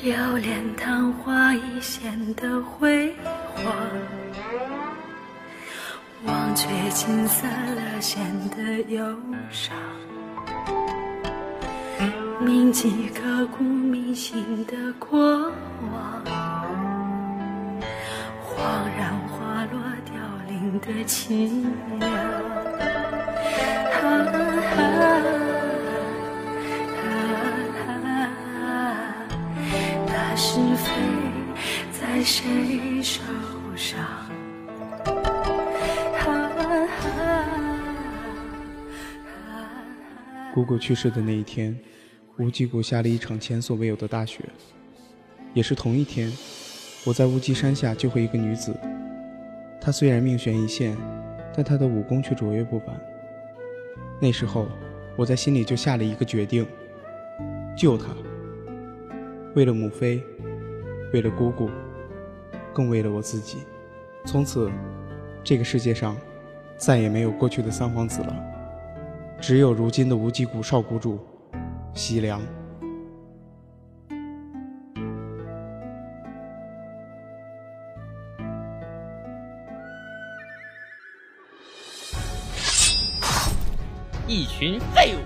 留恋昙花一现的辉煌，忘却金色了线的忧伤，铭记刻骨铭心的过往，恍然花落凋零的凄凉。谁受伤？姑姑去世的那一天，无极谷下了一场前所未有的大雪。也是同一天，我在乌鸡山下救回一个女子。她虽然命悬一线，但她的武功却卓越不凡。那时候，我在心里就下了一个决定：救她。为了母妃，为了姑姑，更为了我自己。从此，这个世界上再也没有过去的三皇子了，只有如今的无极谷少谷主西凉。一群废物！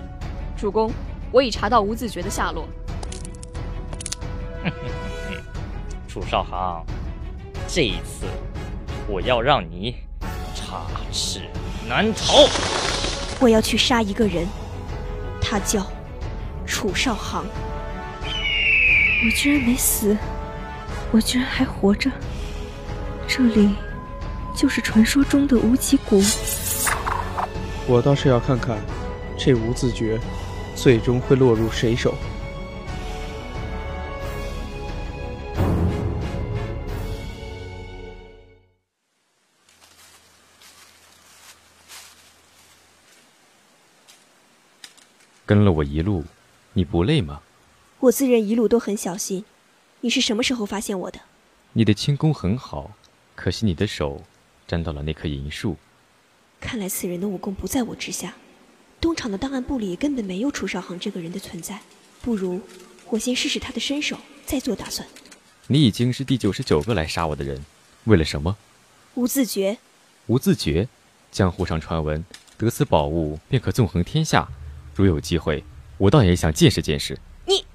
主公，我已查到吴自觉的下落。楚少航，这一次我要让你插翅难逃。我要去杀一个人，他叫楚少航。我居然没死，我居然还活着。这里就是传说中的无极谷。我倒是要看看，这无字诀最终会落入谁手。跟了我一路，你不累吗？我自认一路都很小心。你是什么时候发现我的？你的轻功很好，可惜你的手沾到了那棵银树。看来此人的武功不在我之下。东厂的档案部里根本没有楚少航这个人的存在。不如我先试试他的身手，再做打算。你已经是第九十九个来杀我的人，为了什么？无自觉。无自觉。江湖上传闻，得此宝物便可纵横天下。如有机会，我倒也想见识见识。你，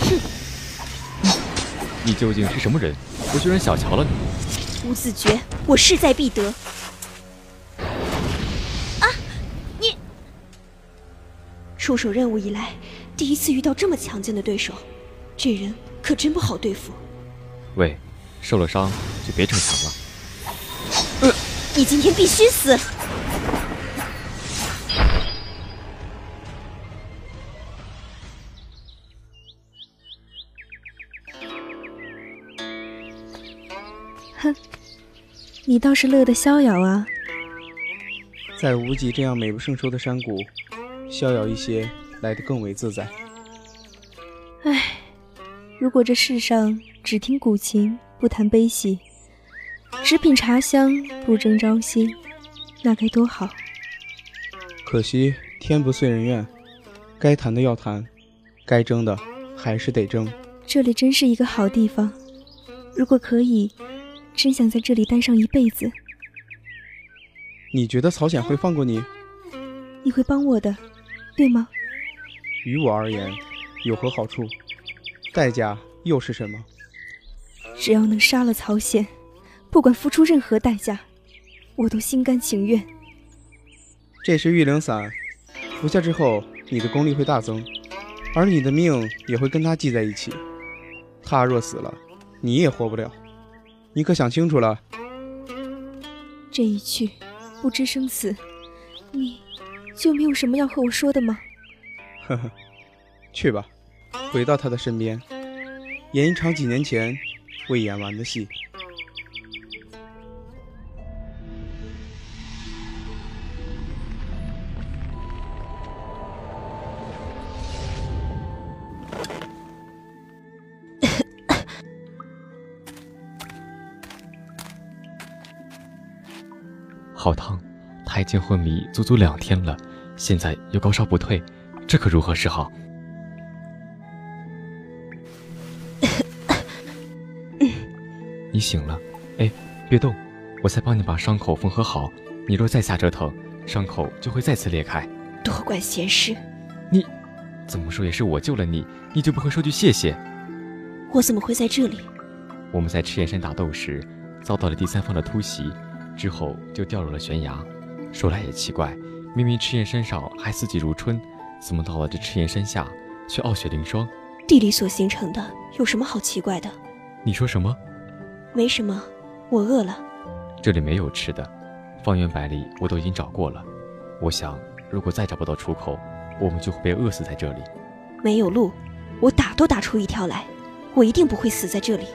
哼！你究竟是什么人？我居然小瞧了你！无自觉，我势在必得。啊！你出手任务以来，第一次遇到这么强劲的对手，这人可真不好对付。喂。受了伤就别逞强了。呃，你今天必须死！哼，你倒是乐得逍遥啊！在无极这样美不胜收的山谷，逍遥一些来得更为自在。唉，如果这世上只听古琴。不谈悲喜，只品茶香，不争朝夕，那该多好！可惜天不遂人愿，该谈的要谈，该争的还是得争。这里真是一个好地方，如果可以，真想在这里待上一辈子。你觉得曹显会放过你？你会帮我的，对吗？于我而言，有何好处？代价又是什么？只要能杀了曹显，不管付出任何代价，我都心甘情愿。这是玉灵散，服下之后，你的功力会大增，而你的命也会跟他系在一起。他若死了，你也活不了。你可想清楚了？这一去，不知生死，你就没有什么要和我说的吗？呵呵，去吧，回到他的身边，演一场几年前。未演完的戏。好烫，他已经昏迷足足两天了，现在又高烧不退，这可如何是好？你醒了，哎，别动，我再帮你把伤口缝合好。你若再瞎折腾，伤口就会再次裂开。多管闲事！你，怎么说也是我救了你，你就不会说句谢谢？我怎么会在这里？我们在赤焰山打斗时，遭到了第三方的突袭，之后就掉入了悬崖。说来也奇怪，明明赤焰山上还四季如春，怎么到了这赤焰山下却傲雪凌霜？地理所形成的，有什么好奇怪的？你说什么？没什么，我饿了。这里没有吃的，方圆百里我都已经找过了。我想，如果再找不到出口，我们就会被饿死在这里。没有路，我打都打出一条来，我一定不会死在这里。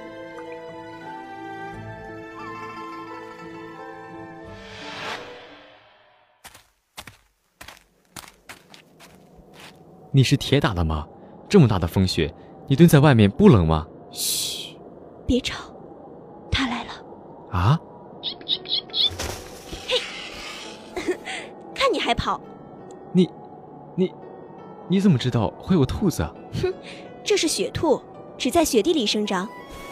你是铁打的吗？这么大的风雪，你蹲在外面不冷吗？嘘，别吵。啊？嘿，看你还跑！你，你，你怎么知道会有兔子啊？哼，这是雪兔，只在雪地里生长。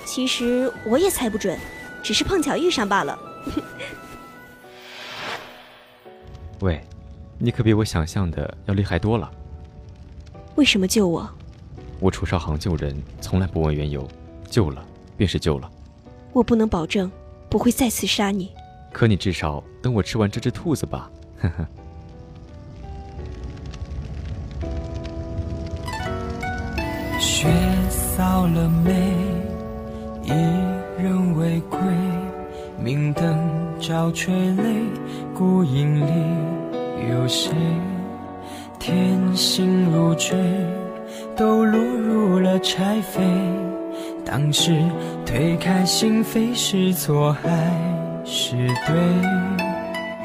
其实我也猜不准，只是碰巧遇上罢了。喂，你可比我想象的要厉害多了。为什么救我？我楚少航救人从来不问缘由，救了便是救了。我不能保证不会再次杀你，可你至少等我吃完这只兔子吧。呵呵。雪扫了眉，一人未归。明灯照垂泪，孤影里有谁？天星如坠，都落入了柴扉。当时推开心扉是错还是对？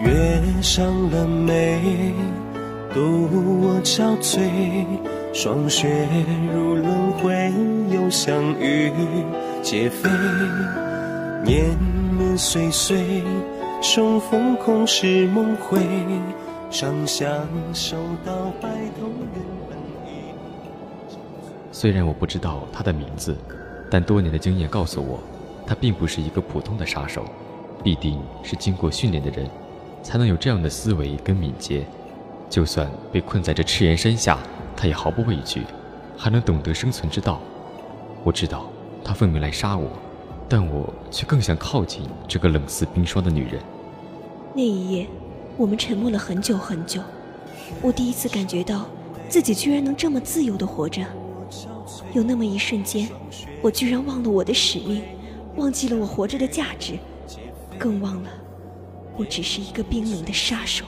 月上了眉，独我憔悴。霜雪如轮回，又相遇皆非。年年岁岁，重逢空是梦回。长相守到白头，原本已。虽然我不知道他的名字，但多年的经验告诉我，他并不是一个普通的杀手，必定是经过训练的人，才能有这样的思维跟敏捷。就算被困在这赤焰山下，他也毫不畏惧，还能懂得生存之道。我知道他奉命来杀我，但我却更想靠近这个冷似冰霜的女人。那一夜。我们沉默了很久很久，我第一次感觉到自己居然能这么自由的活着。有那么一瞬间，我居然忘了我的使命，忘记了我活着的价值，更忘了我只是一个冰冷的杀手。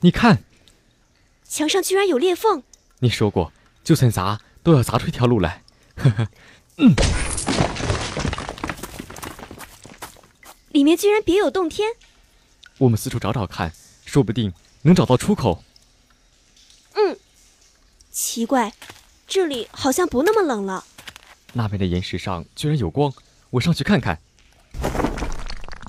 你看，墙上居然有裂缝。你说过，就算砸都要砸出一条路来。呵呵，嗯。里面居然别有洞天，我们四处找找看，说不定能找到出口。嗯，奇怪，这里好像不那么冷了。那边的岩石上居然有光，我上去看看。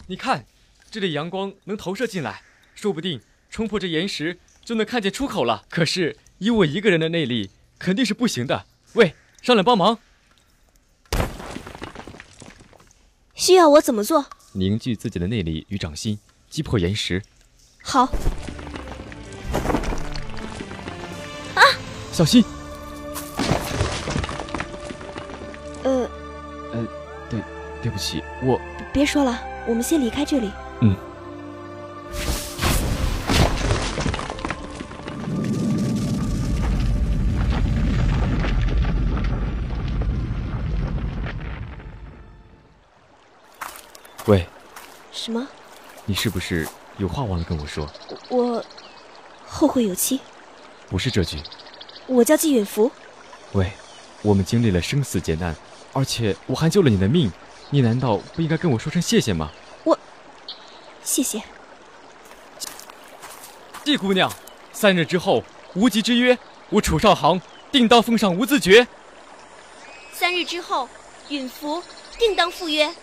你看，这里阳光能投射进来，说不定冲破这岩石就能看见出口了。可是以我一个人的内力，肯定是不行的。喂，上来帮忙。需要我怎么做？凝聚自己的内力与掌心，击破岩石。好。小心。呃。呃，对，对不起，我。别说了，我们先离开这里。嗯。喂，什么？你是不是有话忘了跟我说？我后会有期。不是这句。我叫季允福。喂，我们经历了生死劫难，而且我还救了你的命，你难道不应该跟我说声谢谢吗？我，谢谢。季姑娘，三日之后，无极之约，我楚少航定当奉上无字诀。三日之后，允福定当赴约。